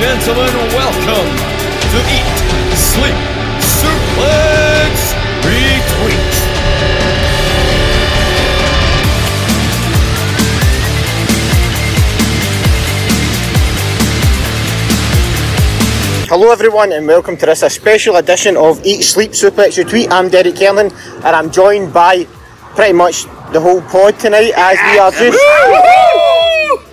gentlemen, welcome to Eat, Sleep, Suplex, Retweet. Hello, everyone, and welcome to this a special edition of Eat, Sleep, Suplex, Retweet. I'm Derek Kernan, and I'm joined by pretty much the whole pod tonight as we are just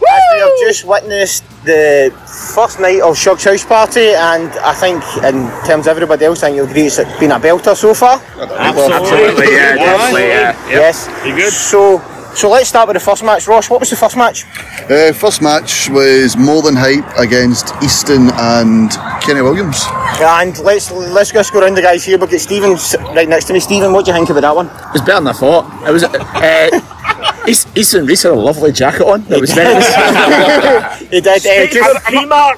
as we have just witnessed the first night of Shug's house party, and I think, in terms of everybody else, I think you'll agree it's been a belter so far. Absolutely, yeah, definitely, yeah. Yes. You good? So, so let's start with the first match. Ross, what was the first match? Uh, first match was more than hype against Easton and Kenny Williams. And let's let's just go around the guys here. We've got Stephen right next to me. Stephen, what do you think about that one? It was better than I thought. It was. Uh, East, Eastern Reese had a lovely jacket on. That was very nice. He did. Uh, just, I'm not,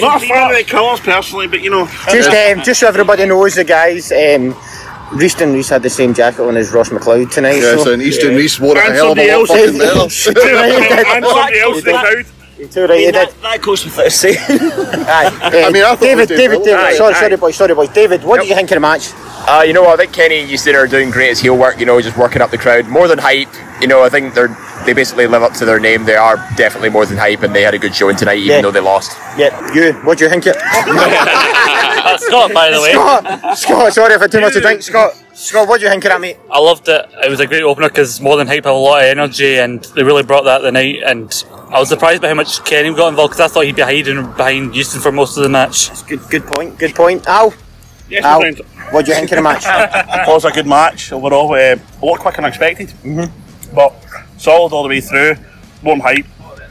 not a fan of the colours personally, but you know. just, um, just so everybody knows, the guys. Um, Reese and Reese had the same jacket on as Ross McLeod tonight. Yes, so. and Easton Reese wore it a And hell of somebody a lot else fucking did. better. and somebody else in the crowd. Too right, he did. that goes without saying. Aye. I mean, I thought David, David, David. Aye, sorry, aye. sorry, boys, sorry, boys. David, what did you think of the match? Uh, you know, I think Kenny and Easton are doing great as heel work. You know, just working up the crowd more than hype. You know, I think they're they basically live up to their name. They are definitely more than hype, and they had a good showing tonight, even Yeah. though they lost. Yeah, you. What do you think? It? Scott, by the way. Scott, Scott, sorry if I had too much to drink. Scott, Scott, what do you think of that, mate? I loved it. It was a great opener because More Than Hype had a lot of energy and they really brought that the night. And I was surprised by how much Kenny got involved because I thought he'd be hiding behind Houston for most of the match. Good, good point. Good point. Al, Yes, Al, what do you think of the match? It was a good match overall. Uh, a lot quicker than expected. Mm-hmm. But solid all the way through. Warm hype.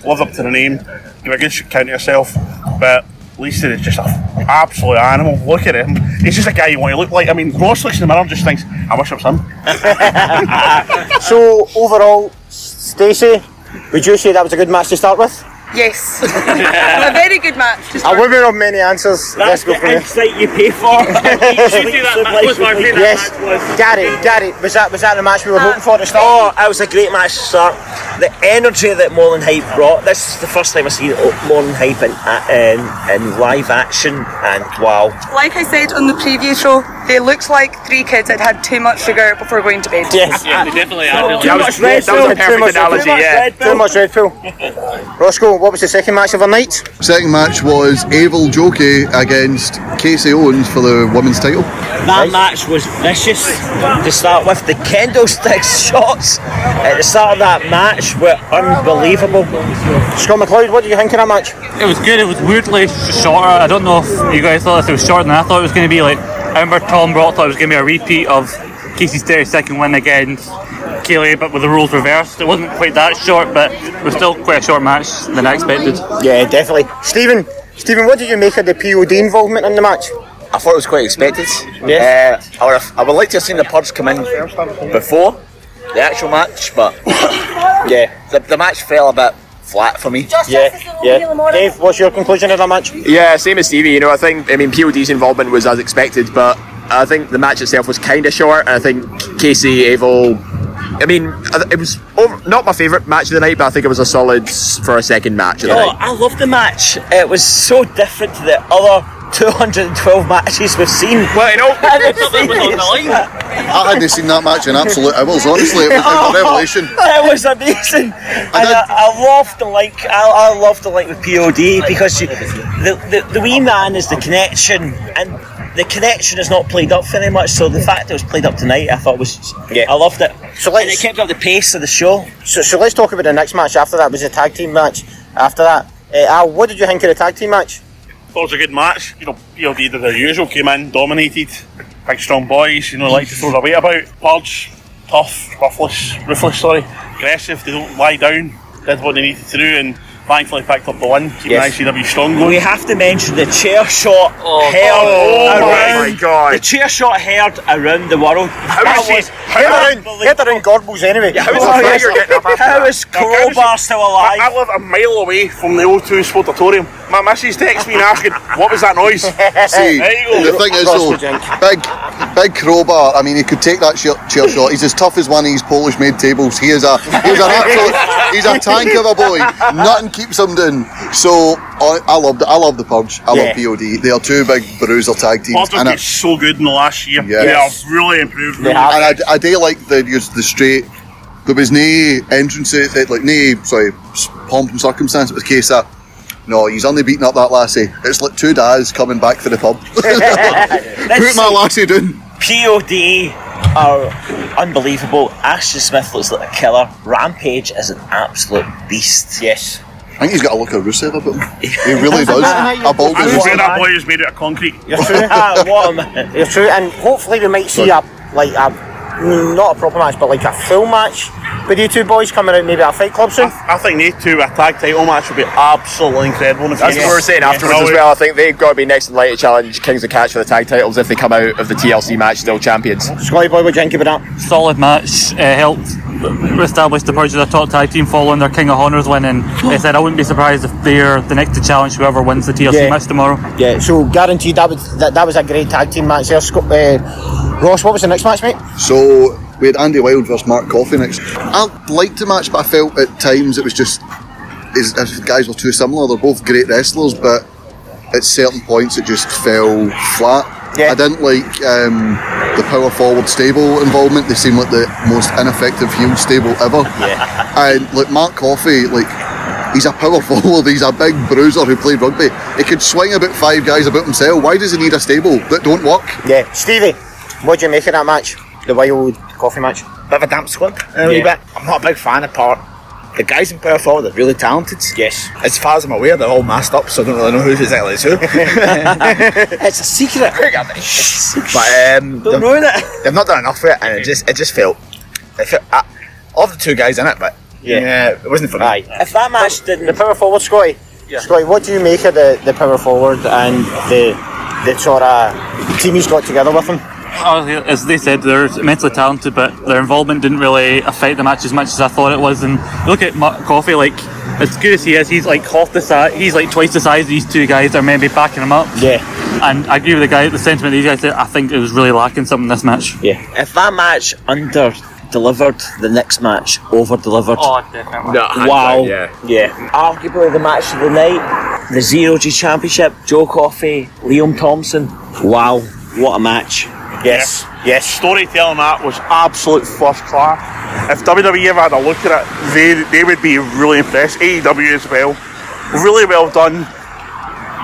Lived up to the name. Give a good count yourself. But Leaston is just an absolute animal. Look at him. He's just a guy you want to look like. I mean, Ross looks in the mirror and just thinks, I wish I was him. So overall, Stacey, would you say that was a good match to start with? Yes. a very good match. to I start wouldn't have many answers. Let's go from there. insight you pay for. Yes, Gary, Gary, was that was that the match we were ah. hoping for to start? Oh, it was a great match to start. The energy that More Than Hype brought. This is the first time I've seen More Than Hype in, in, in live action, and wow. Like I said on the previous show, they looked like three kids that had too much sugar before going to bed. Yes. Yeah, they definitely are. Too much Red that was a perfect Too much- analogy, Too much yeah. Red Bull. Too much Red Bull. Roscoe, what was the second match of the night? Second match was Abel Jokey against Casey Owens for the women's title. That match was vicious to start with. The kendo sticks shots at the start of that match were unbelievable. Scott McLeod, what do you think of that match? It was good. It was weirdly shorter. I don't know if you guys thought this was shorter than I thought it was going to be. Like, I remember Tom Brock thought it was going to be a repeat of Casey's 32nd win against Kaylee, but with the rules reversed. It wasn't quite that short, but it was still quite a short match than I expected. Yeah, definitely. Stephen, Stephen, what did you make of the POD involvement in the match? I thought it was quite expected. Yeah. Uh, I, would have, I would like to have seen the Purge come in before the actual match, but yeah, the, the match fell a bit flat for me. Yeah, yeah. Dave, what's your conclusion of that match? Yeah, same as Stevie. You know, I think I mean POD's involvement was as expected, but I think the match itself was kind of short. And I think Casey Abel. I mean, it was over, not my favourite match of the night, but I think it was a solid for a second match of the Oh, night. I loved the match. It was so different to the other 212 matches we've seen. Well, you know, I hadn't seen that match in absolute hours, honestly. It was, it was a oh, revelation. It was amazing, and I, I love the link. I, I love the link with POD because you, the, the the wee man is the connection, and the connection is not played up very much. So the fact it was played up tonight, I thought was Yeah. I loved it. So and it kept up the pace of the show. so, so let's talk about the next match. After that was a tag team match. After that, uh, Al, what did you think of the tag team match? thought it was a good match. You know, PLD did their usual, came in, dominated, big strong boys, you know, like to throw their weight about. Purge, tough, ruthless, ruthless, sorry, aggressive, they don't lie down, did what they needed to do and thankfully picked up the win, keeping Yes. ICW strong We have to mention the chair shot oh, heard oh around. my God. The chair shot heard around the world. That is he- was Head around, head around Gorbals anyway. How is, Well, oh, you're getting up after how that. is Crowbar still alive? I, I live a mile away from the O2 Sportatorium. My missus texts me and asking, what was that noise? See, There you go. the thing is Cross though, big, big crowbar. I mean, he could take that chair, chair shot. He's as tough as one of these Polish-made tables. He is a, he's an absolute, he's a tank of a boy. Nothing keep some doing. So I, I love the I love the purge. I Yeah. love POD. They are two big bruiser tag teams, Purge have and, got so good in the last year. Yeah. They have really improved. Really. and I, I do like the use the straight. There was no entrances, like no sorry s- pomp and circumstance. It was a case of no, he's only beating up that lassie. It's like two dads coming back for the pub. Put my lassie down. POD are unbelievable. Ashton Smith looks like a killer. Rampage is an absolute beast. Yes. I think he's got a look of Rusev about him. He really does. a bald I would say that boy is made out of concrete. You're true. Ah, what a man. You're true, and hopefully we might see a like a not a proper match, but like a full match with you two boys coming out maybe at a fight club soon. I think they two a tag title match would be absolutely incredible. in That's future. what we were saying Yeah. afterwards as well. I think they've got to be next in line to challenge Kings of Catch for the tag titles if they come out of the TLC match still champions. Scotty boy, what do you think about that? Solid match. Uh, helped establish the Purge as a top tag team following their King of Honors win. And they said I wouldn't be surprised if they're the next to challenge whoever wins the TLC Yeah. match tomorrow. Yeah, so guaranteed that was that, that was a great tag team match there. Scott, uh, Ross, what was the next match, mate? So we had Andy Wild versus Mark Coffey next. I liked the match, but I felt at times it was just his guys were too similar. They're both great wrestlers, but at certain points it just fell flat. Yeah. I didn't like um, the power forward stable involvement. They seem like the most ineffective heel stable ever. Yeah. And like Mark Coffey, like he's a power forward. He's a big bruiser who played rugby. He could swing about five guys about himself. Why does he need a stable that don't work? Yeah, Stevie, what do you make of that match? The Wild Coffee match? bit of a damp squib a wee Yeah. bit. I'm not a big fan of part. The guys in Power Forward are really talented. Yes. As far as I'm aware, they're all masked up, so I don't really know who's exactly is who. It's a secret. but um, Don't they've, ruin it. they've not done enough for it, and it just it just felt. It felt uh, all the two guys in it, but Yeah. yeah, it wasn't for me. Aye. If that match The didn't. power forward, Scotty. Scotty, what do you make of the, the power forward and the the sort of team he's got together with him? Oh, Honestly, as they said, they're immensely talented, but their involvement didn't really affect the match as much as I thought it was. And look at Mark Coffey, like as good as he is, he's like half the size. He's like twice the size of these two guys are maybe backing him up. Yeah. And I agree with the guy, the sentiment these guys said. I think it was really lacking something in this match. Yeah. If that match under delivered, the next match over delivered. Oh, definitely. Wow. yeah. Yeah. Arguably the match of the night, the Zero G Championship, Joe Coffey, Liam Thompson. Wow, what a match. Yes. Yes. Storytelling that was absolute first class. If WWE ever had a look at it, they they would be really impressed. AEW as well, really well done.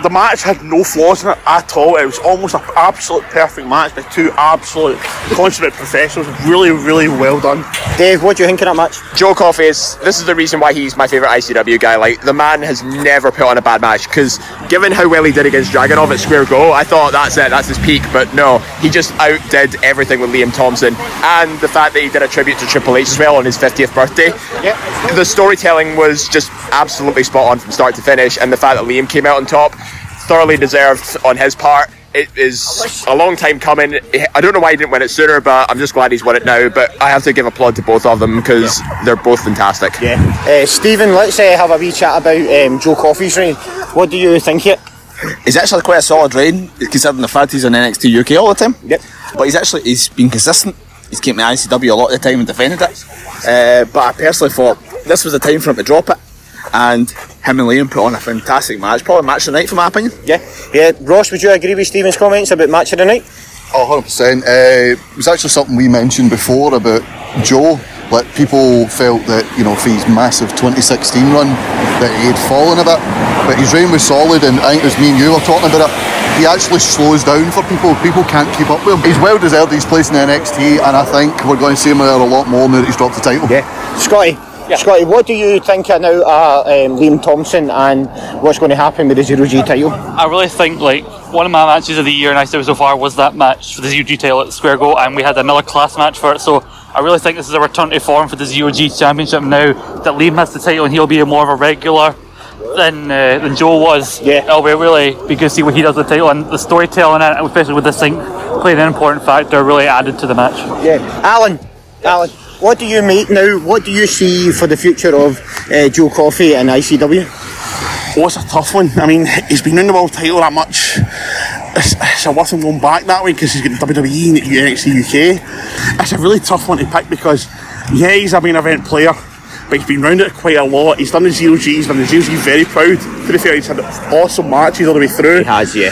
The match had no flaws in it at all. It was almost an absolute perfect match by two absolute consummate professionals. Really, really well done. Dave, what do you think of that match? Joe Coffey is this is the reason why he's my favourite ICW guy. Like the man has never put on a bad match because given how well he did against Dragunov at Square Go, I thought that's it, that's his peak. But no, he just outdid everything with Liam Thompson and the fact that he did a tribute to Triple H as well on his 50th birthday. Yeah. The storytelling was just absolutely spot on from start to finish, and the fact that Liam came out on top, thoroughly deserved on his part. It is a long time coming. I don't know why he didn't win it sooner, but I'm just glad he's won it now. But I have to give applaud to both of them because they're both fantastic. Yeah. Uh, Stephen, let's uh, have a wee chat about um, Joe Coffey's reign. What do you think it? He's actually quite a solid reign, considering the fact he's in NXT UK all the time. Yep. But he's actually he's been consistent. He's kept my ICW a lot of the time and defended it. Uh, but I personally thought this was the time for him to drop it. And him and Liam put on a fantastic match, probably match of the night for my opinion. Yeah. Yeah. Ross, would you agree with Stephen's comments about match of the night? Oh, 100%. Uh, it was actually something we mentioned before about Joe. Like, people felt that, you know, for his massive 2016 run, that he had fallen a bit. But his reign was solid, and I think it was me and you were talking about it. He actually slows down for people. People can't keep up with him. He's well deserved his place in the NXT, and I think we're going to see him there a lot more now that he's dropped the title. Yeah. Scotty. Scotty, what do you think of now uh, um, Liam Thompson and what's going to happen with the Zero G title? I really think like one of my matches of the year, and I said so far, was that match for the Zero G title at Square Go, and we had another class match for it. So I really think this is a return to form for the Zero G Championship now that Liam has the title, and he'll be more of a regular than uh, than Joe was. Yeah. it'll be really be good to see what he does with the title and the storytelling, and especially with this thing playing an important factor, really added to the match. Yeah. Alan. Alan. What do you make now? What do you see for the future of uh, Joe Coffey and ICW? Oh, it's a tough one. I mean, he's been in the world title that much. It's, it's a worth him going back that way because he's got WWE and NXT UK. It's a really tough one to pick because, yeah, he's a main event player, but but he's been round it quite a lot. He's done the zero G, he's done the zero G very proud. To be fair, he's had awesome matches all the way through. He has, yeah.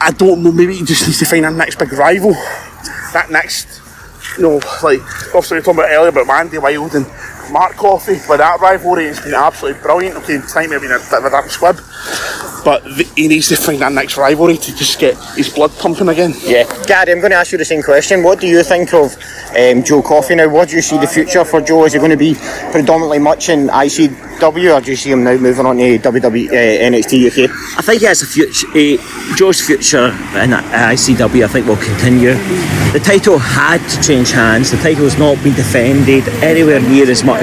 I don't know, maybe he just needs to find a next big rival. That next, you know, like, obviously we were talking about earlier about Mandy Wild and Mark Coffey, but that rivalry has been absolutely brilliant. Okay, tonight may have been a bit of a damn squib, but th- he needs to find that next rivalry to just get his blood pumping again. Yeah, Gary, I'm going to ask you the same question. What do you think of um, Joe Coffey now? What do you see the future for Joe? Is he going to be predominantly much in ICW, or do you see him now moving on to WWE, uh, NXT UK? I think he has a future. Uh, Joe's future in ICW, I think, will continue. The title had to change hands. The title has not been defended anywhere near as much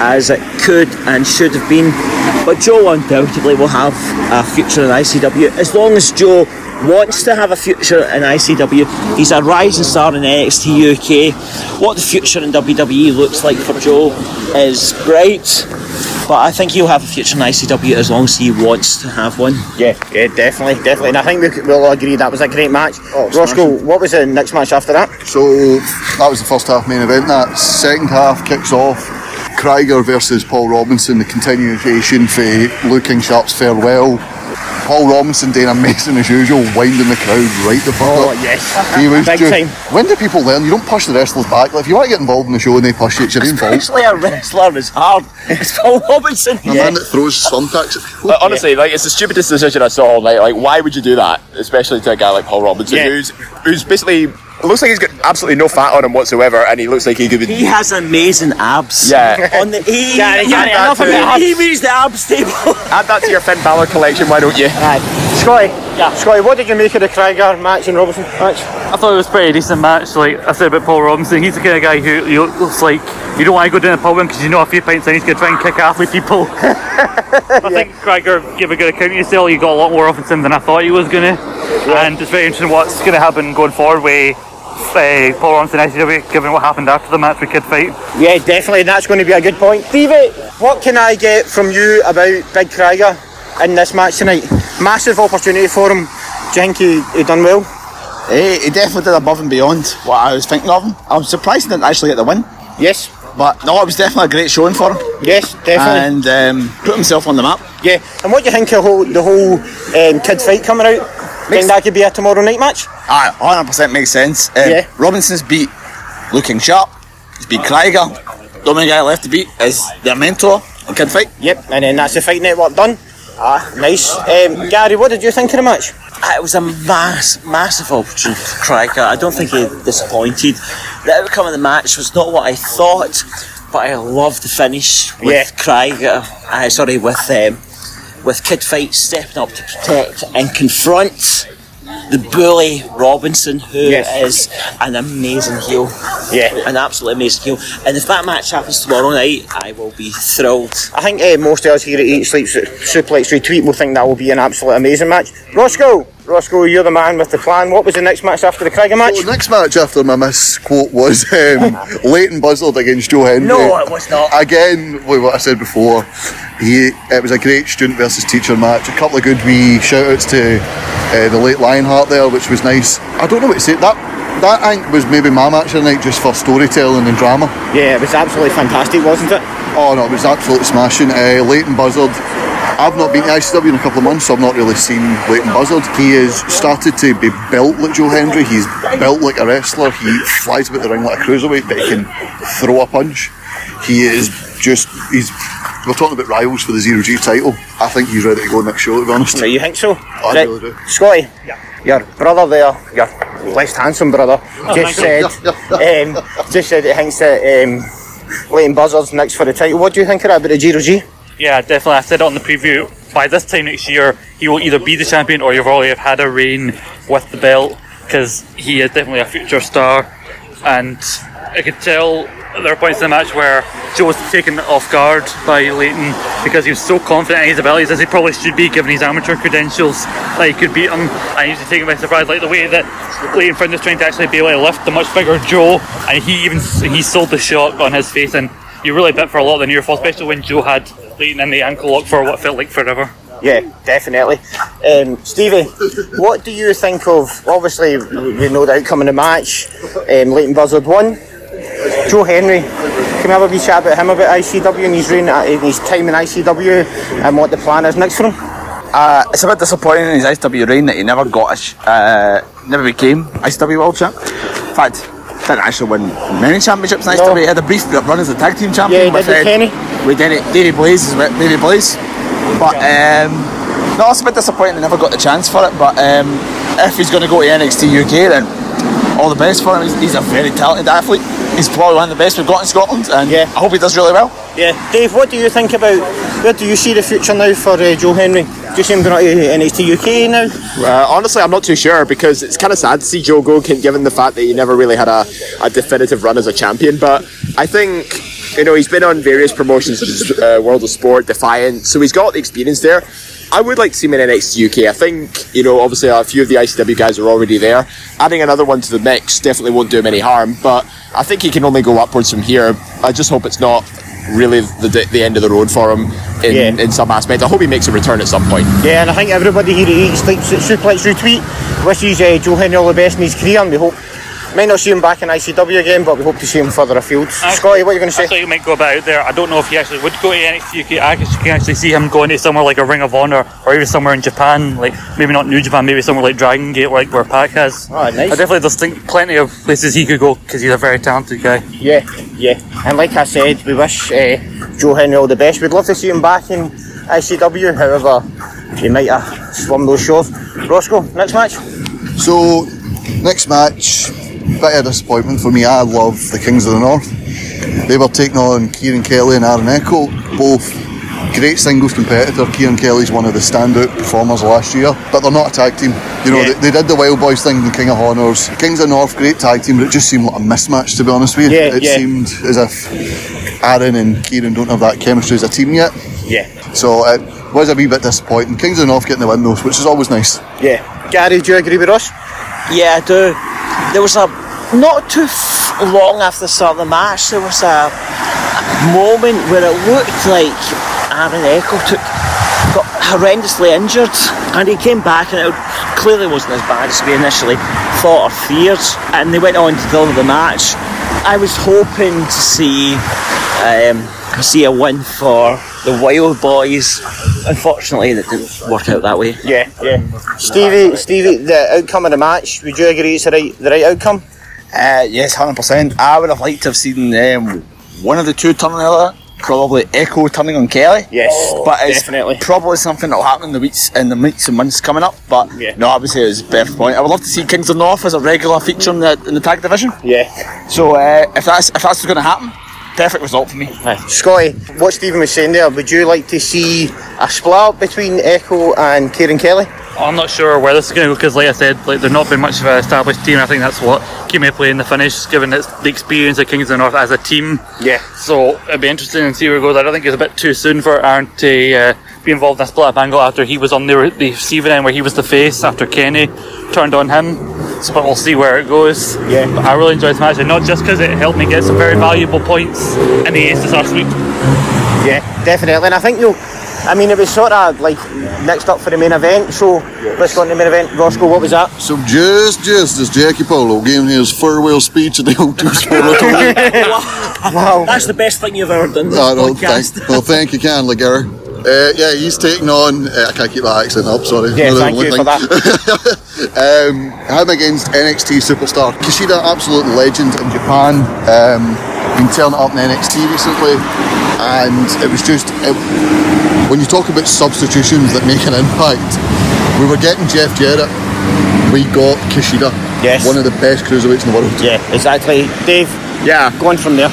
as it could and should have been. But Joe undoubtedly will have a future in ICW as long as Joe wants to have a future in ICW. He's a rising star in NXT UK. What the future in WWE looks like for Joe is bright, but I think he'll have a future in ICW as long as he wants to have one. Yeah, yeah, definitely, definitely. And I think we c- we'll all agree that was a great match. Oh, Roscoe, smashing. what was the next match after that? So that was the first half main event. That second half kicks off. Krieger versus Paul Robinson, the continuation for Looking Sharp's farewell. Paul Robinson doing amazing as usual, winding the crowd right the fuck Oh, up. yes. He was Big just- time. When do people learn? You don't push the wrestlers back. Like, if you want to get involved in the show and they push you, it's your own fault. Especially a wrestler is hard as Paul Robinson. A man that throws thumbtacks at people. But honestly, like it's the stupidest decision I saw all night. Like, why would you do that? Especially to a guy like Paul Robinson, Yeah. who's who's basically looks like he's got absolutely no fat on him whatsoever, and he looks like he could be. He has amazing abs. Yeah. On the he, Gary, he, Gary, enough of the abs. he moves the abs table. Add that to your Finn Balor collection, why don't you? Right. Scotty, yeah. Scotty, what did you make of the Krieger match and Robinson match? I thought it was a pretty decent match. Like I said about Paul Robinson, he's the kind of guy who he looks like you don't want to go down the pub with because you know a few pints in he's going to try and kick off with people. I think Krieger gave a good account of himself. He got a lot more off him than I thought he was going to, and it's very interesting what's going to happen going forward with uh, Paul Robinson ICW, given what happened after the match with Kid Fite. Yeah, definitely. and That's going to be a good point. Stevie, what can I get from you about Big Krieger in this match tonight? Massive opportunity for him. Do you think he, he done well? Eh, he definitely did above and beyond what I was thinking of him. I was surprised he didn't actually get the win. Yes. But no, it was definitely a great showing for him. Yes, definitely. And um, put himself on the map. Yeah. And what do you think of whole, the whole um, Kid Fite coming out? Think that could be a tomorrow night match? Aye, 100% makes sense. Um, Yeah. Robinson's beat looking sharp. He's beat Krieger. The only guy left to beat is their mentor, the Kid Fite. Yep. And then that's the fight network done. Ah, nice. Um, Gary, what did you think of the match? Uh, It was a mass, massive opportunity for Krieger. I don't think he disappointed. The outcome of the match was not what I thought, but I loved the finish with Yeah. Krieger. Uh, sorry, with um, with Kid Fite stepping up to protect and confront the bully Robinson, who is Yes. an amazing heel. Yeah. an absolutely amazing heel. And if that match happens tomorrow night, I will be thrilled. I think uh, most of us here at Eat Sleep Su- Suplex Retweet will think that will be an absolute amazing match. Roscoe, Roscoe, you're the man with the plan. What was the next match after the Krieger match? So the next match after my misquote was um, Leyton Buzzard against Joe Hendry. No, it was not. Again, with what I said before, he it was a great student versus teacher match. A couple of good wee shout outs to uh, the late Lionheart there, which was nice. I don't know what to say. That that I think was maybe my match of the night just for storytelling and drama. Yeah, it was absolutely fantastic, wasn't it? Oh no, it was absolutely smashing. Uh, Leyton Buzzard. I've not been to ICW in a couple of months, so I've not really seen Leyton Buzzard. He has started to be built like Joe Hendry. He's built like a wrestler. He flies about the ring like a cruiserweight, but he can throw a punch. He is just, he's, we're talking about rivals for the Zero G title. I think he's ready to go next show, to be honest. So you think so? I Right. really do. Scotty, yeah. your brother there, your less handsome brother, just said, thank um, just said he thinks that um, Leyton Buzzard's next for the title. What do you think of that about the Zero G? Yeah, definitely. I said it on the preview. By this time next year, he will either be the champion or you've already had a reign with the belt because he is definitely a future star. And I could tell there were points in the match where Joe was taken off guard by Leyton because he was so confident in his abilities as he probably should be given his amateur credentials that he could beat him. And he was taken by surprise, like the way that Leyton found was trying to actually be able to lift the much bigger Joe, and he even he sold the shock on his face and. You really bit for a lot of the near fall, especially when Joe had Leyton in the ankle lock for what felt like forever. Yeah, definitely. Um, Stevie, what do you think of? Obviously, we know the outcome of the match. Um, Leyton Buzzard won. Joe Hendry Can we have a wee chat about him about ICW and his reign, uh, and his time in ICW, and what the plan is next for him? Uh, it's a bit disappointing in his ICW reign that he never got a sh- uh, never became ICW World Champ. In fact, didn't actually win many championships in ICW. He had a brief run as a tag team champion Yeah, with, did with Kenny. with Danny, Davey Blaze, as well- Davey Blaze. But um, no, it's a bit disappointing. He never got the chance for it. But um, if he's going to go to NXT UK, then all the best for him. He's, he's a very talented athlete. He's probably one of the best we've got in Scotland, and yeah. I hope he does really well. Yeah, Dave, what do you think about where do you see the future now for uh, Joe Hendry? Do you see him going to NXT UK now? Uh, honestly, I'm not too sure because it's kind of sad to see Joe go, given the fact that he never really had a, a definitive run as a champion. But I think, you know, he's been on various promotions such as uh, World of Sport, Defiant, so he's got the experience there. I would like to see him in NXT UK. I think, you know, obviously a few of the ICW guys are already there. Adding another one to the mix definitely won't do him any harm, but I think he can only go upwards from here. I just hope it's not really the, the end of the road for him in, in some aspect. I hope he makes a return at some point. Yeah, and I think everybody here at Eat Sleeps Suplex Retweet wishes uh, Joe Hendry all the best in his career, and we hope might not see him back in ICW again, but we hope to see him further afield. Scotty, what are you going to say? I thought he might go back out there. I don't know if he actually would go to NXT UK. I guess you can actually see him going to somewhere like a Ring of Honor or even somewhere in Japan, like maybe not New Japan, maybe somewhere like Dragon Gate, like where Pac has. Oh, nice. I definitely just think plenty of places he could go because he's a very talented guy. Yeah, yeah. And like I said, we wish uh, Joe Hendry all the best. We'd love to see him back in ICW, however, he might have swum those shores. Roscoe, next match? So, next match, bit of disappointment for me. I love the Kings of the North. They were taking on Kieran Kelly and Aaron Echo, both great singles competitor. Kieran Kelly's one of the standout performers last year, but they're not a tag team. You know, they, they did the Wild Boys thing in King of Honors. Kings of the North, great tag team, but it just seemed like a mismatch to be honest with you. Yeah, it yeah. seemed as if Aaron and Kieran don't have that chemistry as a team yet. Yeah. So it was a wee bit disappointing. Kings of the North getting the win though, which is always nice. Yeah. Gary, do you agree with us? Yeah, I do. There was a not too f- long after the start of the match. There was a moment where it looked like Aaron Echo took got horrendously injured, and he came back, and it clearly wasn't as bad as we initially thought or feared. And they went on to deliver the match. I was hoping to see um, see a win for the Wild Boys. Unfortunately, that didn't work out that way. Yeah, yeah. Stevie, Stevie, the outcome of the match, would you agree it's the right, the right outcome? Uh, yes, hundred percent. I would have liked to have seen um, one of the two turning the other. Probably Echo turning on Kelly. Yes, but it's definitely. probably something that will happen in the weeks in the weeks and months coming up. But no, I would say it's best point. I would love to see Kings of North as a regular feature in the in the tag division. Yeah. So uh, if that's if that's going to happen, perfect result for me. Scotty, what Stephen was saying there, would you like to see a split between Echo and Kieran Kelly? I'm not sure where this is going to go because, like I said, like they're not been much of an established team. I think that's what came me playing the finish, given it's the experience of Kings of the North as a team. Yeah. So it'd be interesting to see where it goes. I don't think it's a bit too soon for Aaron to uh, be involved in a split up angle after he was on the, the receiving end where he was the face after Kenny turned on him. So, but we'll see where it goes. Yeah. But I really enjoyed this match, and not just because it helped me get some very valuable points in the Aces last week. Yeah, definitely. And I think you'll. I mean, it was sort of like next up for the main event. So let's go on to the main event. Roscoe, what was that? So just, just as Jackie Polo gave his farewell speech at the O2 Sport wow. That's the best thing you've ever done. This Oh, no, podcast. thank, well, thank you kindly, Gary. Uh, yeah, he's taking on. Uh, I can't keep that accent up. Sorry. Yeah, Not thank you only for thing. um, him against NXT superstar Kushida, absolute legend in Japan. Um, been turning up in NXT recently, and it was just it, when you talk about substitutions that make an impact. We were getting Jeff Jarrett. We got Kushida. Yes. One of the best cruiserweights in the world. Yeah, exactly. Dave, Yeah. going from there.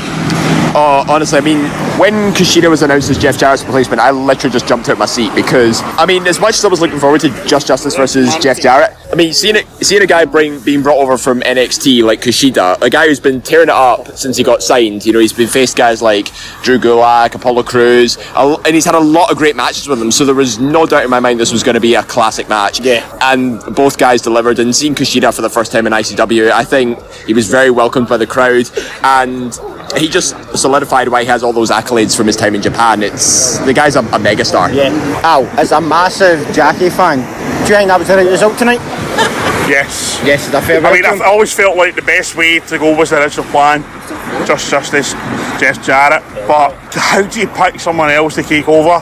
Oh, honestly, I mean, when Kushida was announced as Jeff Jarrett's replacement, I literally just jumped out of my seat because, I mean, as much as I was looking forward to Just Justice versus Jeff Jarrett, I mean, seeing it, seeing a guy bring being brought over from NXT like Kushida, a guy who's been tearing it up since he got signed. You know, he's been faced guys like Drew Gulak, Apollo Crews, a- and he's had a lot of great matches with them. So there was no doubt in my mind this was going to be a classic match. Yeah. And both guys delivered. And seeing Kushida for the first time in ICW, I think he was very welcomed by the crowd, and he just solidified why he has all those accolades from his time in Japan. It's the guy's a, a megastar. Yeah. Al, as a massive Jackie fan, do you think that was the right result tonight? Yes. Yes, is that fair? I mean. I've always felt like the best way to go was the original plan. Just justice. Jeff Jarrett. But how do you pick someone else to take over?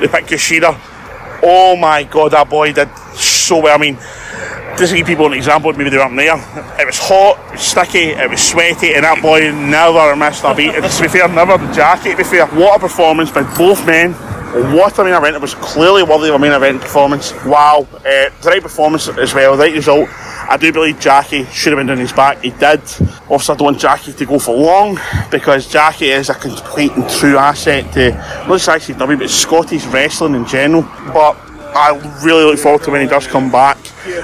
They pick Kushida. Oh my god, that boy did so well. I mean, just to give people an example, maybe they weren't there. It was hot, it was sticky, it was sweaty, and that boy never missed a beat. And to be fair, never the jacket. To be fair, what a performance by both men. What a main event! It was clearly worthy of a main event performance. Wow, uh, the right performance as well, the right result. I do believe Jackie should have been doing his back. He did. Also, I don't want Jackie to go for long because Jackie is a complete and true asset to not just ICW but Scottish wrestling in general. But I really look forward to when he does come back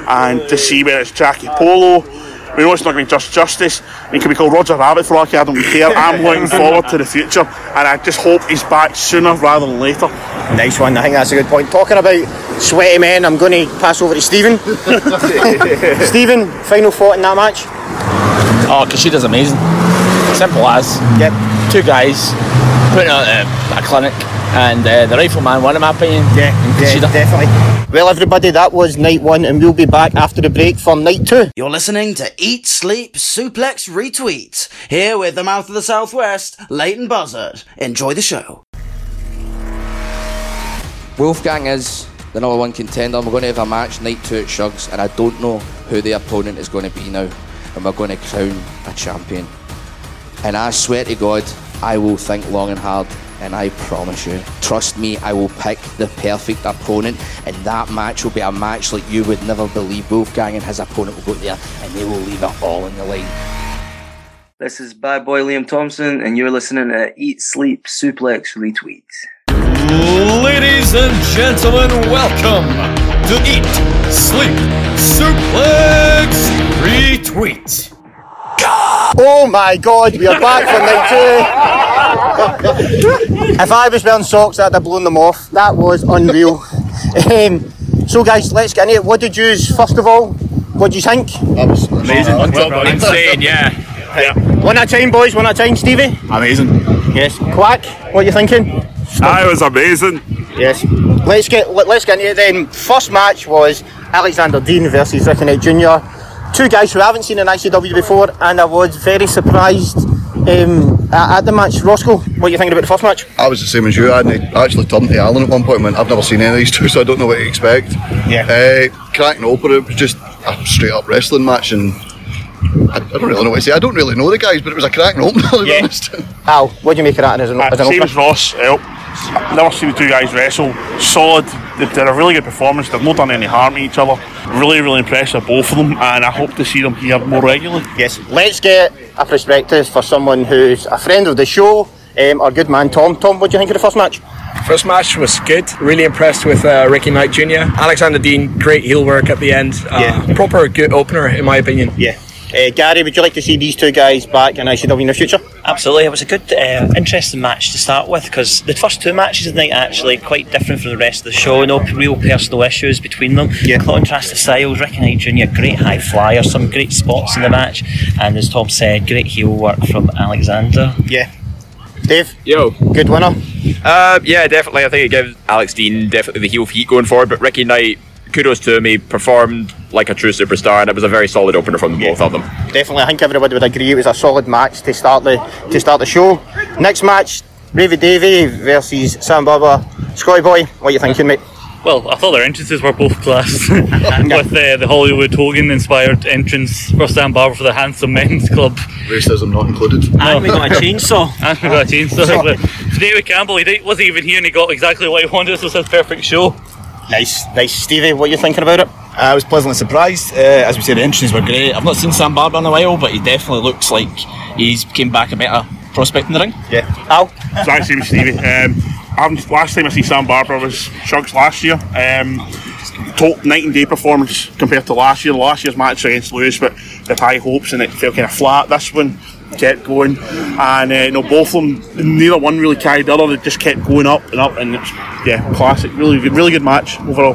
and to see where it's Jackie Polo. We know it's not going to be just justice. He could be called Roger Rabbit for all I don't care. I'm looking forward to the future and I just hope he's back sooner rather than later. Nice one. I think that's a good point. Talking about sweaty men, I'm going to pass over to Stephen. Stephen, final thought in that match? Oh, Kushida's amazing. Simple as. Yep. Two guys putting on a, a clinic, and uh, the Rifleman won, in my opinion. Yeah, yeah, definitely. Well, everybody, that was night one, and we'll be back after the break for night two. You're listening to Eat, Sleep, Suplex, Retweet. Here with the mouth of the Southwest, Leyton Buzzard. Enjoy the show. Wolfgang is the number one contender. We're going to have a match night two at Shugs, and I don't know who the opponent is going to be now. And we're going to crown a champion. And I swear to God, I will think long and hard. And I promise you, trust me, I will pick the perfect opponent. And that match will be a match like you would never believe. Wolfgang and his opponent will go there, and they will leave it all in the line. This is Bad Boy Liam Thompson, and you're listening to Eat, Sleep, Suplex, Retweet. Ladies and gentlemen, welcome to Eat, Sleep, Suplex, Retweet. Oh my god, we are back for night two. If I was wearing socks, I'd have blown them off. That was unreal. Um, so, guys, let's get into it. What did you, first of all, what do you think? That was Amazing. Insane, yeah. yeah. One at a time, boys, one at a time. Stevie? Amazing. Yes. Quack, what are you thinking? I was amazing. Yes. Let's get let, us get into it then. First match was Alexander Dean versus Ricky Knight Jr. Two guys who haven't seen an ICW before, and I was very surprised um, at, at the match. Roscoe, what are you thinking about the first match? I was the same as you. I hadn't- I actually turned to Alan at one point and went, I've never seen any of these two, so I don't know what to expect. Yeah. Uh, cracking open, it was just a straight up wrestling match, and I, I don't really know what to say. I don't really know the guys, but it was a cracking opener, to be honest. Al, what do you make of that as an, as an Same opener? as Ross. Uh, I've never seen the two guys wrestle. Solid. They did a really good performance. They've not done any harm to each other. Really, really impressed with both of them, and I hope to see them here more regularly. Yes. Let's get a perspective for someone who's a friend of the show, um, our good man Tom. Tom, what do you think of the first match? First match was good. Really impressed with uh, Ricky Knight Jr. Alexander Dean, great heel work at the end. Uh, Proper good opener, in my opinion. Yeah. Uh, Gary, would you like to see these two guys back in ICW in the future? Absolutely, it was a good, uh, interesting match to start with because the first two matches of the night actually quite different from the rest of the show. No real personal issues between them. Yeah. Contrast the styles. Ricky Knight Jr. great high flyer, some great spots in the match, and as Tom said, great heel work from Alexander. Yeah. Dave. Yo. Good winner. Uh, yeah, definitely. I think it gives Alex Dean definitely the heel heat going forward. But Ricky Knight, kudos to him. He performed like a true superstar, and it was a very solid opener from both of them. Definitely, I think everybody would agree it was a solid match to start the to start the show. Next match, Ravy Davy versus Sam Barber. Scotty Boy, what are you thinking, mate? Well, I thought their entrances were both class. With uh, the Hollywood Hogan inspired entrance for Sam Barber for the Handsome Men's Club. Racism not included. And we got a chainsaw. And we got a chainsaw. But David Campbell, he didn't- wasn't even here and he got exactly what he wanted. This was his perfect show. Nice, nice. Stevie, what are you thinking about it? I was pleasantly surprised. Uh, as we said, the entrances were great. I've not seen Sam Barber in a while, but he definitely looks like he's came back a better prospect in the ring. Yeah. Al? Thanks, Stevie. Stevie. Um, I haven't- last time I see Sam Barber was Shugs last year. Um, top night and day performance compared to last year. Last year's match against Lewis, but with high hopes and it felt kind of flat. This one kept going, and uh, you know both of them, neither one really carried the other. They just kept going up and up, and it's yeah, classic. Really good, really good match overall.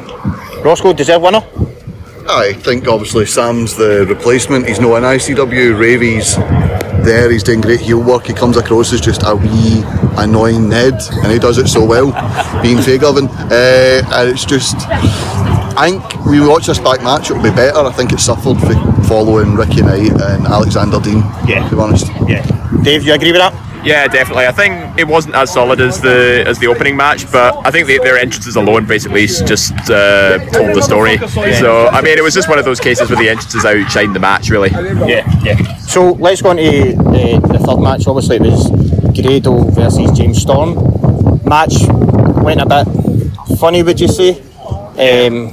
Roscoe, deserve winner. I think obviously Sam's the replacement. He's not an ICW. Ravy's there. He's doing great heel work. He comes across as just a wee annoying Ned, and he does it so well, being Fairgovern. Uh, and it's just, I think we watch this back match. It'll be better. I think it suffered for following Ricky Knight and Alexander Dean. Yeah. To be honest. Yeah. Dave, you agree with that? Yeah, definitely. I think it wasn't as solid as the as the opening match, but I think the, their entrances alone basically just uh, told the story. So I mean, it was just one of those cases where the entrances outshined the match, really. Yeah, yeah. So let's go on to uh, the third match. Obviously, it was Grado versus James Storm. Match went a bit funny, would you say? Um,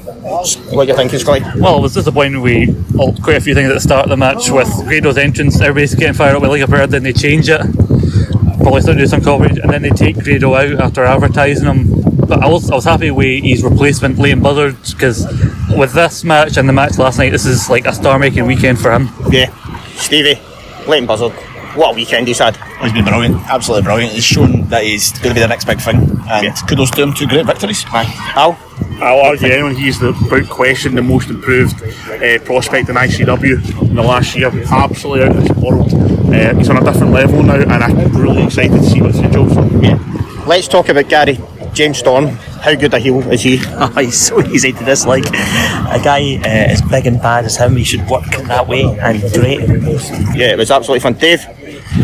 what do you think, Scotty? Well, it was disappointing. We oh, quite a few things at the start of the match with Grado's entrance. Everybody's getting fired up with like a bird, then they change it. Probably still do some coverage, and then they take Grado out after advertising him. But I was I was happy with his replacement, Leyton Buzzard, because with this match and the match last night, this is like a star-making weekend for him. Yeah, Stevie, Leyton Buzzard. What a weekend he's had. He's been brilliant, absolutely brilliant. He's shown that he's going to be the next big thing, and kudos to him. Two great victories. Hi. Al? I'll argue anyone he's the without question the most improved uh, prospect in ICW in the last year. Absolutely out of this world. Uh, he's on a different level now, and I'm really excited to see what's the job for him. Yeah. Let's talk about Gary James Storm. How good a heel is he? He's so easy to dislike. A guy uh, as big and bad as him, he should work in that way, and great. Yeah, it was absolutely fun. Dave,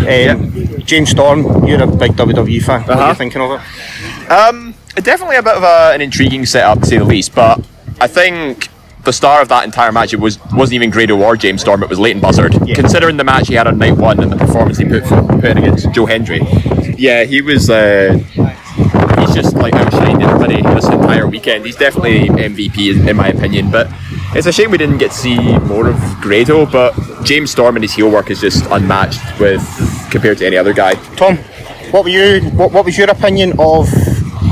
um, James Storm, you're a big WWE fan. What are Uh-huh. you thinking of it? Um, definitely a bit of a, an intriguing setup to say the least, but I think the star of that entire match it was wasn't even Grado or James Storm, it was Leyton Buzzard. Considering the match he had on night one and the performance he put, put in against Joe Hendry, yeah, he was. Uh, he's just like outshined everybody this entire weekend. He's definitely MVP in, in my opinion, but. It's a shame we didn't get to see more of Grado, but James Storm and his heel work is just unmatched with compared to any other guy. Tom, what were you? What, what was your opinion of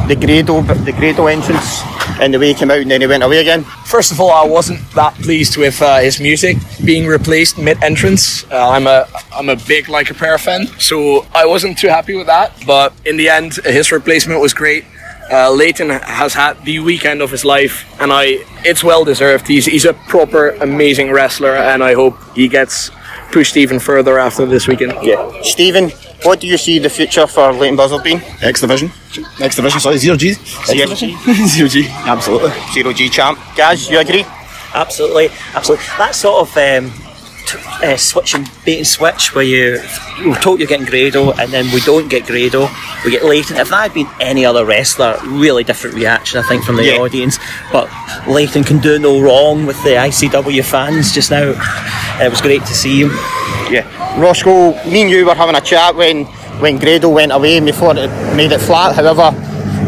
the Grado, the Grado entrance and the way he came out and then he went away again? First of all, I wasn't that pleased with uh, his music being replaced mid-entrance. Uh, I'm a I'm a big Like a Prayer fan, so I wasn't too happy with that. But in the end, his replacement was great. Uh, Leyton has had the weekend of his life, and I it's well deserved. He's he's a proper amazing wrestler, and I hope he gets pushed even further after this weekend. Yeah, Stephen, what do you see the future for Leyton Buzzard being? X Division. X Division, sorry, Zero G. Zero G. Zero G, absolutely. Zero G champ. Guys, you agree? Absolutely, absolutely. That sort of um, t- uh, switch and bait and switch where you we're told you're getting Grado and then we don't get Grado, we get Leyton. If that had been any other wrestler, really different reaction I think from the Yeah. audience. But Leyton can do no wrong with the ICW fans just now. It was great to see him. Yeah. Roscoe, me and you were having a chat when when Grado went away and we thought it made it flat. However,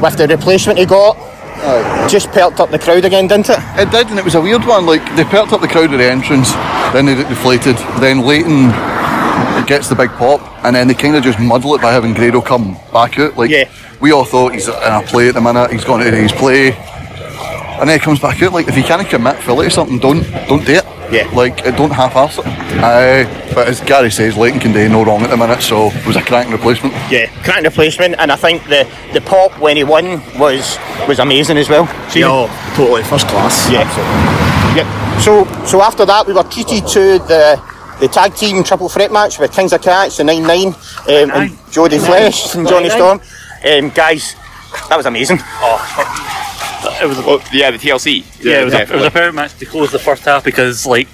with the replacement he got, just perked up the crowd again, didn't it? It did, and it was a weird one. Like they perked up the crowd at the entrance, then they deflated, then Leyton gets the big pop, and then they kind of just muddle it by having Grado come back out. Like yeah. we all thought he's in a play at the minute, he's gone into his play, and then he comes back out. Like if you can't commit fully to something, don't don't do it. Yeah. Like uh, don't half-ass it. Uh, but as Gary says, Leyton can do no wrong at the minute, so it was a cracking replacement. Yeah, cracking replacement, and I think the the pop when he won was was amazing as well. See? Yeah, totally first class. Yeah. Yeah. So so after that we were treated to the the tag team triple threat match with Kings of Catch, the nine nine, um, and Jody Fleisch and Johnny Storm. Um, guys, that was amazing. It was a, Oh, yeah, the TLC. yeah, it was, a, it was a perfect match to close the first half because like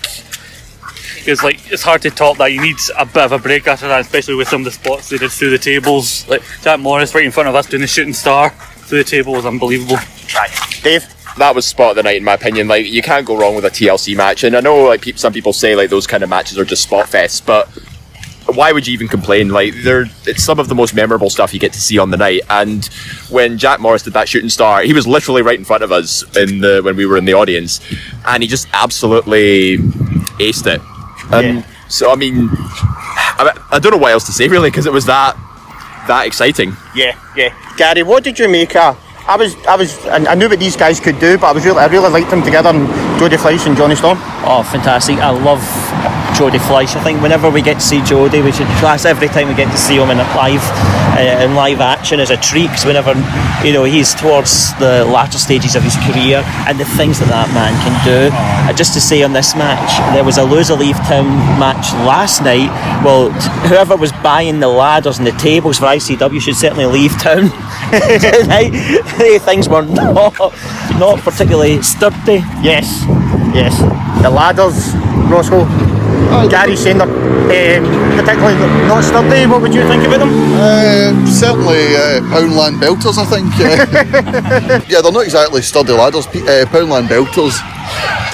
it's like it's hard to top that. You need a bit of a break after that, especially with some of the spots they did through the tables. Like Jack Morris right in front of us doing the shooting star through the table was unbelievable. Right. Dave, that was spot of the night in my opinion. Like you can't go wrong with a TLC match, and I know like peop some people say like those kind of matches are just spot fests, but why would you even complain? Like they're it's some of the most memorable stuff you get to see on the night. And when Jack Morris did that shooting star, he was literally right in front of us in the when we were in the audience, and he just absolutely aced it. And so I mean, I, I don't know what else to say really because it was that that exciting. Yeah, yeah. Gary, what did you make of? I was, I was, I I knew what these guys could do, but I was really, I really liked them together, and Jody Fleisch and Johnny Storm. Oh, fantastic! I love Jody Fleisch. I think whenever we get to see Jody, we should. That's every time we get to see him in a live, uh, in live action is a treat. 'cause whenever you know he's towards the latter stages of his career, and the things that that man can do. Uh, just to say on this match, there was a loser leave town match last night. Well, t- whoever was buying the ladders and the tables for ICW should certainly leave town tonight. Things were not not particularly sturdy. Yes, yes. The ladders, Roscoe. Gary saying they're um, particularly not sturdy. What would you think about them? Uh, certainly uh, Poundland Belters, I think. Uh, yeah, they're not exactly sturdy ladders. Uh, Poundland Belters,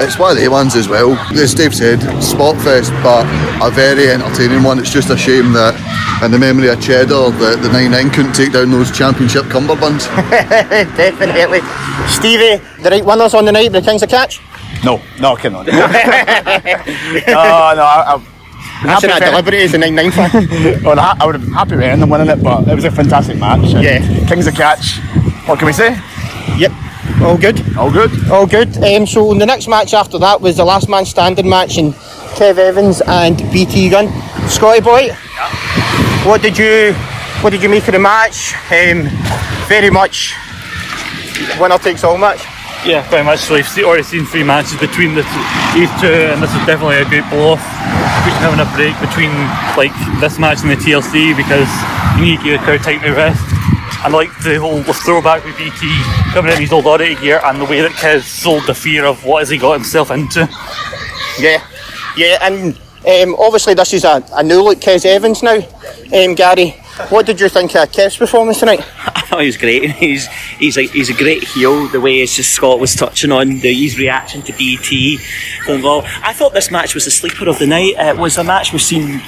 it's one of the ones as well. As Dave said, spot fest, but a very entertaining one. It's just a shame that, in the memory of Cheddar, the, the 9 couldn't take down those championship cummerbunds. Definitely. Stevie, the right winners on the night, the Kings of Catch? No, no, come on. no, no, I, I, That's that deliberate as a 9 9 fan. well, I, I would have been happy with them winning it, but it was a fantastic match. Yeah. Kings of Catch. What can we say? Yep. All good. All good. All good. Um, so the next match after that was the last man standing match in Kez Evans and BT Gunn. Scotty boy, what did you what did you make of the match? Um, very much winner takes all match. Yeah, very much so. You've see- already seen three matches between the these two, and this is definitely a great blow off. We should having a break between like this match and the TLC because you need to give the crowd time to rest. I like the whole throwback with BT coming in his old Oddity gear and the way that Kez sold the fear of what has he got himself into. Yeah, yeah, and um, obviously this is a, a new look Kez Evans now. Um, Gary, what did you think of Kez's performance tonight? Oh, I thought he was great. He's he's a he's a great heel. The way it's just Scott was touching on the his reaction to BT. Well, I thought this match was the sleeper of the night. It was a match we've seen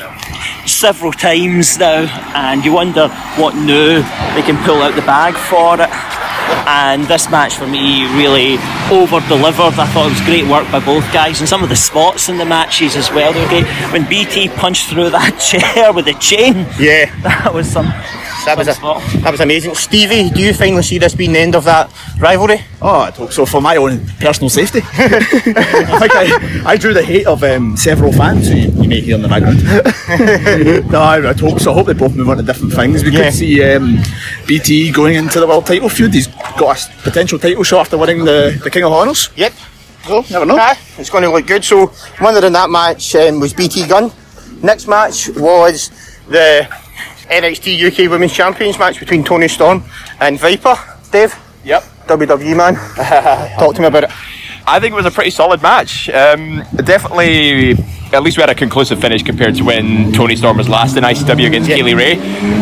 several times now, and you wonder what new they can pull out the bag for it. And this match for me really over delivered. I thought it was great work by both guys, and some of the spots in the matches as well. They were great. When BT punched through that chair with a chain, Yeah, that was some. that was a, that was amazing. Stevie, do you finally see this being the end of that rivalry? Oh, I'd hope so for my own personal safety. I think I, I drew the hate of um, several fans who you may hear in the background. no, I, I'd hope so. I hope they both move on to different things. We Yeah. could see um, BT going into the world title feud. He's got a potential title shot after winning the, the King of Honors. Yep. So, never know. Aye, it's going to look good. So, winner in that match um, was BT Gunn. Next match was the NXT UK Women's Champions match between Toni Storm and Viper. Dave? Yep. WWE man. Talk to me about it. I think it was a pretty solid match. Um, definitely, at least we had a conclusive finish compared to when Toni Storm was last in ICW against Kay Lee Ray.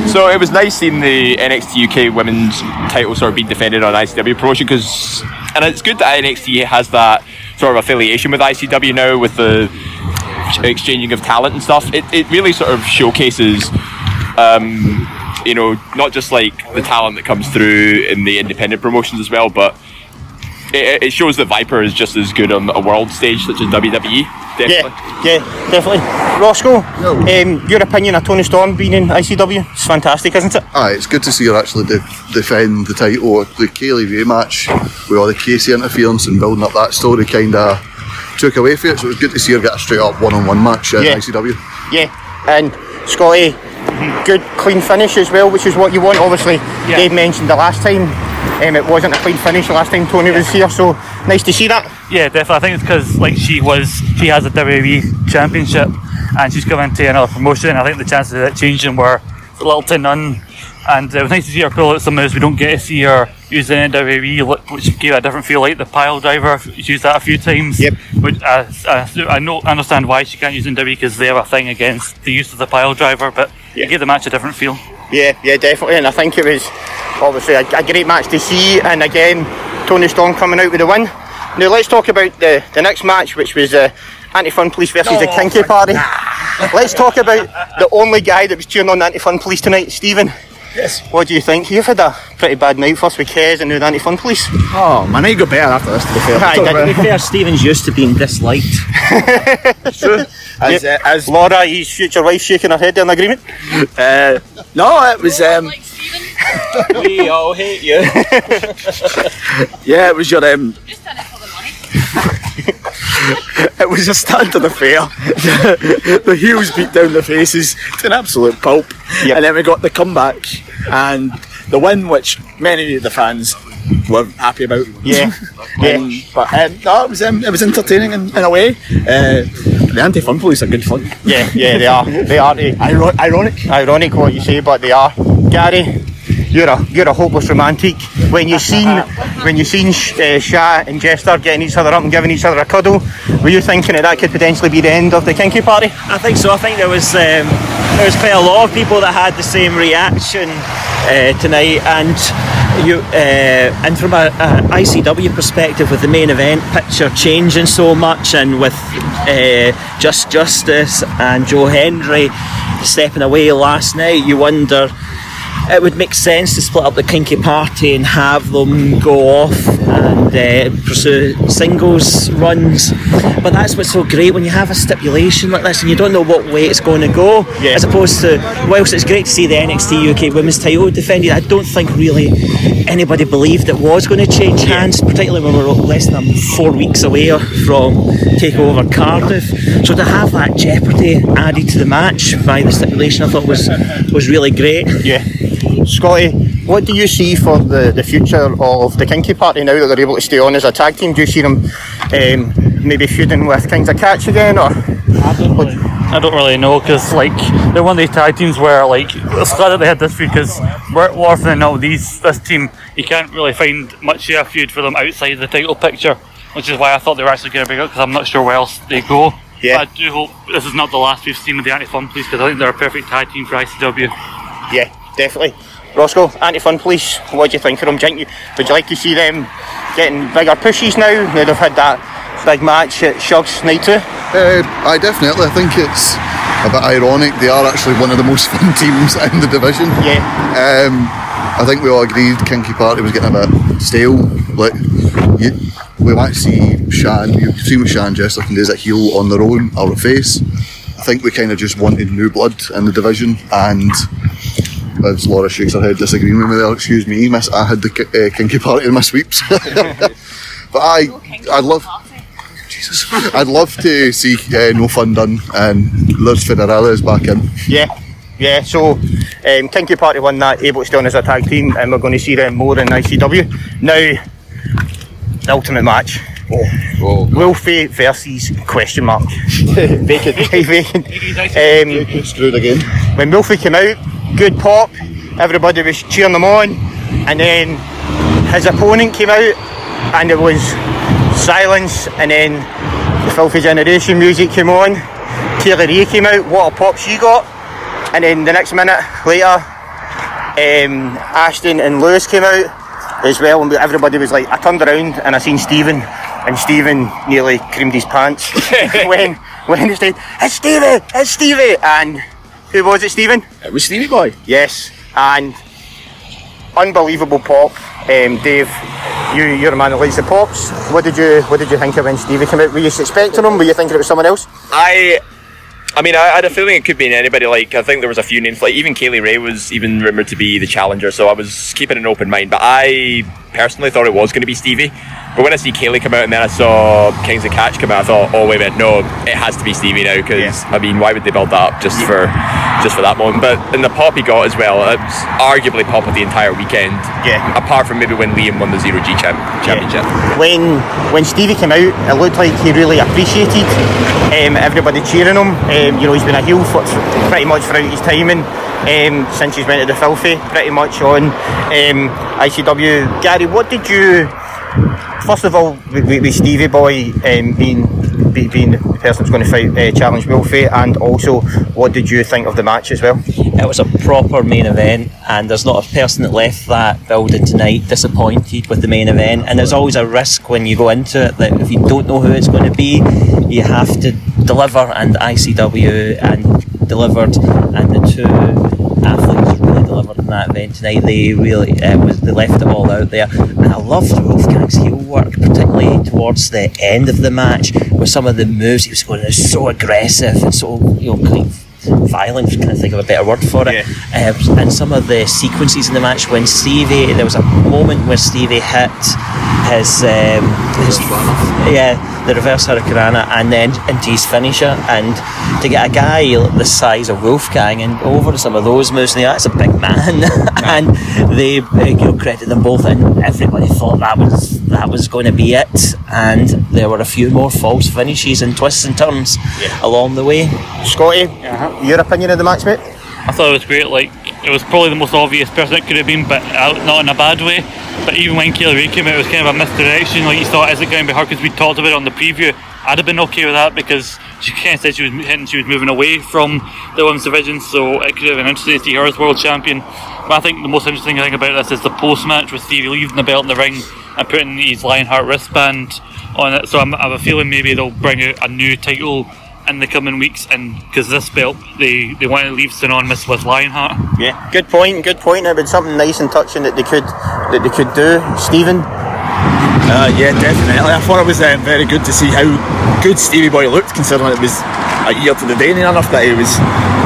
So it was nice seeing the NXT UK Women's title sort of being defended on ICW promotion because, and it's good that NXT has that sort of affiliation with ICW now with the exchanging of talent and stuff. It, it really sort of showcases. Um, you know, not just like the talent that comes through in the independent promotions as well, but it, it shows that Viper is just as good on a world stage such as WWE. Definitely. Yeah, yeah, definitely. Roscoe, um, your opinion of Toni Storm being in ICW? It's fantastic, isn't it? Aye, it's good to see her actually de- defend the title. The Kay Lee Ray match with all the Casey interference and building up that story kind of took away from it. So it was good to see her get a straight up one on one match in Yeah. ICW. Yeah, and Scotty, good clean finish as well, which is what you want. Obviously, Dave mentioned the last time um, it wasn't a clean finish the last time Toni was here, so nice to see that. Yeah, definitely. I think it's because like she was, she has a WWE championship, and she's coming to another promotion. I think the chances of it changing were a little to none. And it was nice to see her pull out some moves we don't get to see her using in WWE, which gave a different feel. Like the pile driver, she's used that a few times. Yep. Which I, I, I know, understand why she can't use in WWE because they have a thing against the use of the pile driver, but it gave the match a different feel. Yeah, yeah, definitely, and I think it was obviously a, a great match to see. And again, Toni Storm coming out with the win. Now let's talk about the, the next match, which was uh, Anti-Fun Police versus the Kinky Party. Let's talk about the only guy that was cheering on Anti-Fun Police tonight, Stephen. Yes. What do you think? You've had a pretty bad night first with Kez and now the Anti-Fun Police. Oh, my night got better after this, to be fair. Aye, To be fair, Stephen's used to being disliked. True. As, uh, as Laura, his future wife, shaking her head in agreement. Uh, no, it was. Um, we all hate you. yeah, it was your. Um, it was a stand to the fair. the heels beat down the faces to an absolute pulp. And then we got the comeback and the win, which many of the fans were happy about. Yeah. Um, but um, no, it was um, it was entertaining in, in a way. Uh, the anti-fun police are good fun. Yeah, yeah, they are. They are. They, ironic. Ironic what you say, but they are. Gary, you're a you're a hopeless romantic. When you seen when you seen uh, Sha and Jester getting each other up and giving each other a cuddle, were you thinking that that could potentially be the end of the kinky party? I think so. I think there was um, there was quite a lot of people that had the same reaction uh, tonight, and you uh, and from a, a, ICW perspective, with the main event picture changing so much, and with uh, Just Justice and Joe Hendry stepping away last night, you wonder it would make sense to split up the kinky party and have them go off and uh, pursue singles runs. But that's what's so great when you have a stipulation like this and you don't know what way it's going to go. Yeah. As opposed to, whilst it's great to see the NXT UK Women's title defended, I don't think really anybody believed it was going to change hands, particularly when we're less than four weeks away from takeover Cardiff. So to have that jeopardy added to the match by the stipulation, I thought was was really great. Yeah. Scotty, what do you see for the, the future of the Kinky Party now that they're able to stay on as a tag team? Do you see them um, maybe feuding with Kings of Catch again, or? I don't really, I don't really know because like they're one of these tag teams where like it's glad that they had this feud because more often than not these this team you can't really find much of a feud for them outside the title picture, which is why I thought they were actually going to be it because I'm not sure where else they go. Yeah. But I do hope this is not the last we've seen of the Anti Fun Police because I think they're a perfect tag team for ICW. Yeah, definitely. Roscoe, Anti Fun Police, what do you think of them? You would you like to see them getting bigger pushes now? Now they've had that big match at Shugs Night 2? Uh, I definitely. I think it's a bit ironic. They are actually one of the most fun teams in the division. Yeah. Um, I think we all agreed Kinky Party was getting a bit stale. Like, you, we might see Shan. You've seen what Shan can do as a heel on their own or face. I think we kind of just wanted new blood in the division, and as Laura shakes her head disagreeing with me there, excuse me, miss, I had the uh, Kinky Party in my sweeps. but I, I'd love. Jesus. I'd love to see uh, No Fun Done and Lourdes Federella is back in. Yeah, yeah. So um, Kinky Party won that, able to stay as a tag team, and we're going to see them more in ICW. Now, the ultimate match. Oh. Wolfie versus question mark. Vacant. Vacant. Um, Screwed again. When Wolfie came out, good pop, everybody was cheering them on, and then his opponent came out, and it was silence, and then the Filthy Generation music came on. Kaylee Ray came out, what a pop she got, and then the next minute later, um, Ashton and Lewis came out as well, and everybody was like, I turned around and I seen Stephen, and Stephen nearly creamed his pants when when he said, "It's Stevie, it's Stevie," and who was it, Stephen? It was Stevie Boy. Yes, and unbelievable pop. Um, Dave, you you're a man that likes the pops. What did you what did you think of when Stevie came out? Were you expecting him? Were you thinking it was someone else? I, I mean, I had a feeling it could be anybody. Like, I think there was a few names. Like, even Kay Lee Ray was even rumored to be the challenger. So I was keeping an open mind. But I personally thought it was going to be Stevie. But when I see Kay Lee come out and then I saw Kings of Catch come out, I thought, oh wait a minute, no, it has to be Stevie now. Because I mean, why would they build that up just for just for that moment? But in the pop he got as well, it was arguably pop of the entire weekend. Yeah. Apart from maybe when Liam won the Zero G champ- championship. When when Stevie came out, it looked like he really appreciated um, everybody cheering him. Um, you know, he's been a heel for, pretty much throughout his timing. Um, since he's went to the filthy, pretty much on um, ICW. Gary, what did you? First of all, with, with Stevie Boy um, being be, being the person who's going to fight uh, challenge Wolfie, and also what did you think of the match as well? It was a proper main event, and there's not a person that left that building tonight disappointed with the main event. And there's always a risk when you go into it that if you don't know who it's going to be, you have to deliver. And ICW and delivered, and the two athletes really delivered in that event tonight. They really uh, was they left it all out there, and I loved Wolfgang's heel work, particularly towards the end of the match, with some of the moves he was going. It was so aggressive and so you know kind of violent. Can I think of a better word for it? Um, and some of the sequences in the match when Stevie, there was a moment where Stevie hit his, um, his yeah, the reverse hurricanrana, and then into his finisher. And to get a guy the size of Wolfgang and over some of those moves, and that's a big man. and they uh, you know, credited them both, and everybody thought that was that was going to be it. And there were a few more false finishes and twists and turns along the way. Scotty, your opinion of the match, mate? I thought it was great. Like it was probably the most obvious person it could have been, but not in a bad way. But even when Kay Lee Ray came out, it was kind of a misdirection. Like you thought, is it going to be her? Because we talked about it on the preview. I'd have been okay with that because she kind of said she was hinting she was moving away from the women's division, so it could have been interesting to see her as world champion. But I think the most interesting thing about this is the post match with Stevie leaving the belt in the ring and putting his Lionheart wristband on it. So I'm, I have a feeling maybe they'll bring out a new title in the coming weeks, and because this belt they they want to leave synonymous with Lionheart. Yeah, good point. Good point. It would be something nice and touching that they could that they could do. Stephen. Uh, yeah, definitely. I thought it was uh, very good to see how good Stevie Boy looked, considering it was a year to the day near enough that he was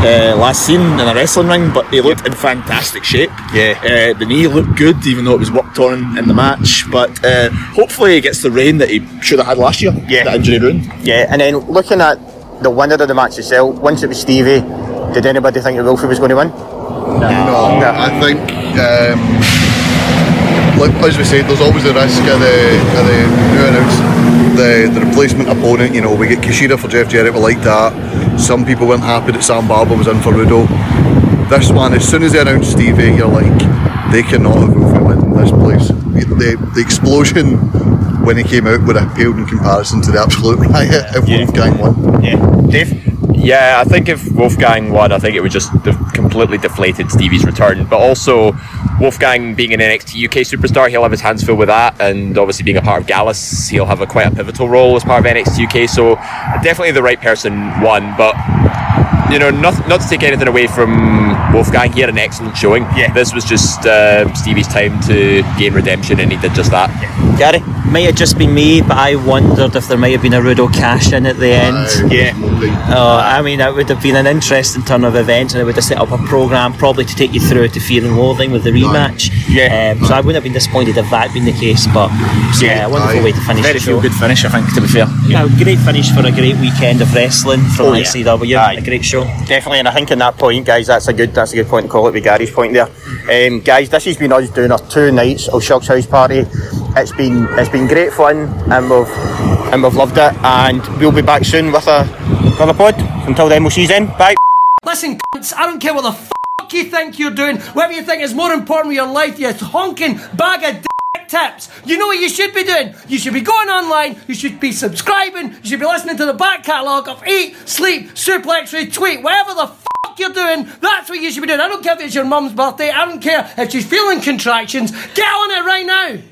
uh, last seen in a wrestling ring, but he looked in fantastic shape. Yeah. Uh, the knee looked good, even though it was worked on in the match. But uh, hopefully he gets the reign that he should have had last year. Yeah. The injury ruined. Yeah, and then looking at the winner of the match itself, once it was Stevie, did anybody think that Wolfie was going to win? No, No. I think, um, like as we said, there's always a risk of the, of the new announce the, the replacement opponent. You know, we get Kushida for Jeff Jarrett, we like that. Some people weren't happy that Sam Barber was in for Rudo. This one, as soon as they announced Stevie, you're like, they cannot have Wolfie win this place. The, the explosion when he came out would have paled in comparison to the absolute riot if Wolfgang won. Yeah, Dave. Yeah, I think if Wolfgang won, I think it would just de- completely deflated Stevie's return. But also, Wolfgang being an NXT UK superstar, he'll have his hands full with that, and obviously being a part of Gallus, he'll have a quite a pivotal role as part of NXT UK. So definitely the right person won, but you know, not not to take anything away from Wolfgang, he had an excellent showing. Yeah, this was just uh, Stevie's time to gain redemption, and he did just that. Gary, might have just been me, but I wondered if there might have been a Rudo cash in at the end. Yeah. Oh, I mean, it would have been an interesting turn of events, and it would have set up a program probably to take you through to Fear and Loathing with the rematch. Yeah. Um, so I wouldn't have been disappointed if that had been the case, but yeah, a wonderful way to finish Very the show. feel good finish, I think, to be fair. Yeah, great finish for a great weekend of wrestling from Oh, yeah. A great show. Definitely, and I think in that point, guys, that's a good that's a good point to call it with Gary's point there. Um, guys, this has been us doing our two nights of Shug's House Party. It's been it's been great fun, and we've and we've loved it. And we'll be back soon with a another pod. Until then, we'll see you then. Bye. Listen, cunts, I don't care what the fuck you think you're doing, whatever you think is more important with your life, you honking bag of tips. You know what you should be doing? You should be going online, you should be subscribing, you should be listening to the back catalogue of Eat, Sleep, Suplex, Retweet, whatever the fuck you're doing, that's what you should be doing. I don't care if it's your mum's birthday, I don't care if she's feeling contractions, get on it right now!